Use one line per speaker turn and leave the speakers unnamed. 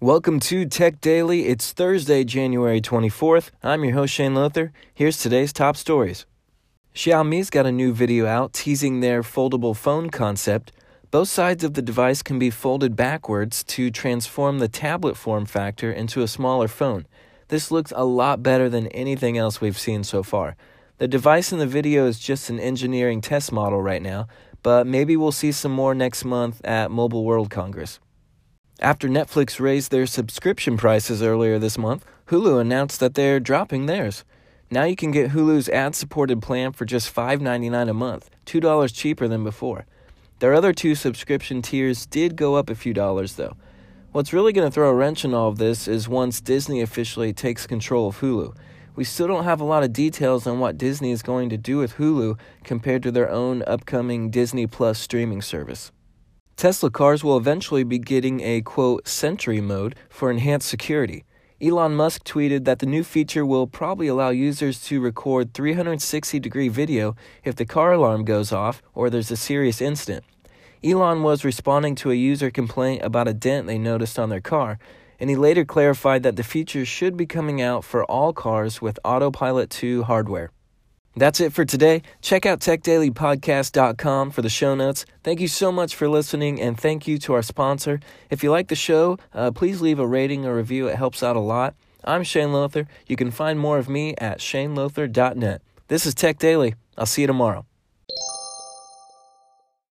Welcome to Tech Daily. It's Thursday, January 24th. I'm your host, Shane Lothar. Here's today's top stories. Xiaomi's got a new video out teasing their foldable phone concept. Both sides of the device can be folded backwards to transform the tablet form factor into a smaller phone. This looks a lot better than anything else we've seen so far. The device in the video is just an engineering test model right now, but maybe we'll see some more next month at Mobile World Congress. After Netflix raised their subscription prices earlier this month, Hulu announced that they're dropping theirs. Now you can get Hulu's ad supported plan for just $5.99 a month, $2 cheaper than before. Their other two subscription tiers did go up a few dollars, though. What's really going to throw a wrench in all of this is once Disney officially takes control of Hulu. We still don't have a lot of details on what Disney is going to do with Hulu compared to their own upcoming Disney Plus streaming service. Tesla cars will eventually be getting a quote Sentry mode for enhanced security. Elon Musk tweeted that the new feature will probably allow users to record 360 degree video if the car alarm goes off or there's a serious incident. Elon was responding to a user complaint about a dent they noticed on their car, and he later clarified that the feature should be coming out for all cars with Autopilot 2 hardware. That's it for today. Check out techdailypodcast.com for the show notes. Thank you so much for listening, and thank you to our sponsor. If you like the show, uh, please leave a rating or review. It helps out a lot. I'm Shane Lothar. You can find more of me at shanelothar.net. This is Tech Daily. I'll see you tomorrow.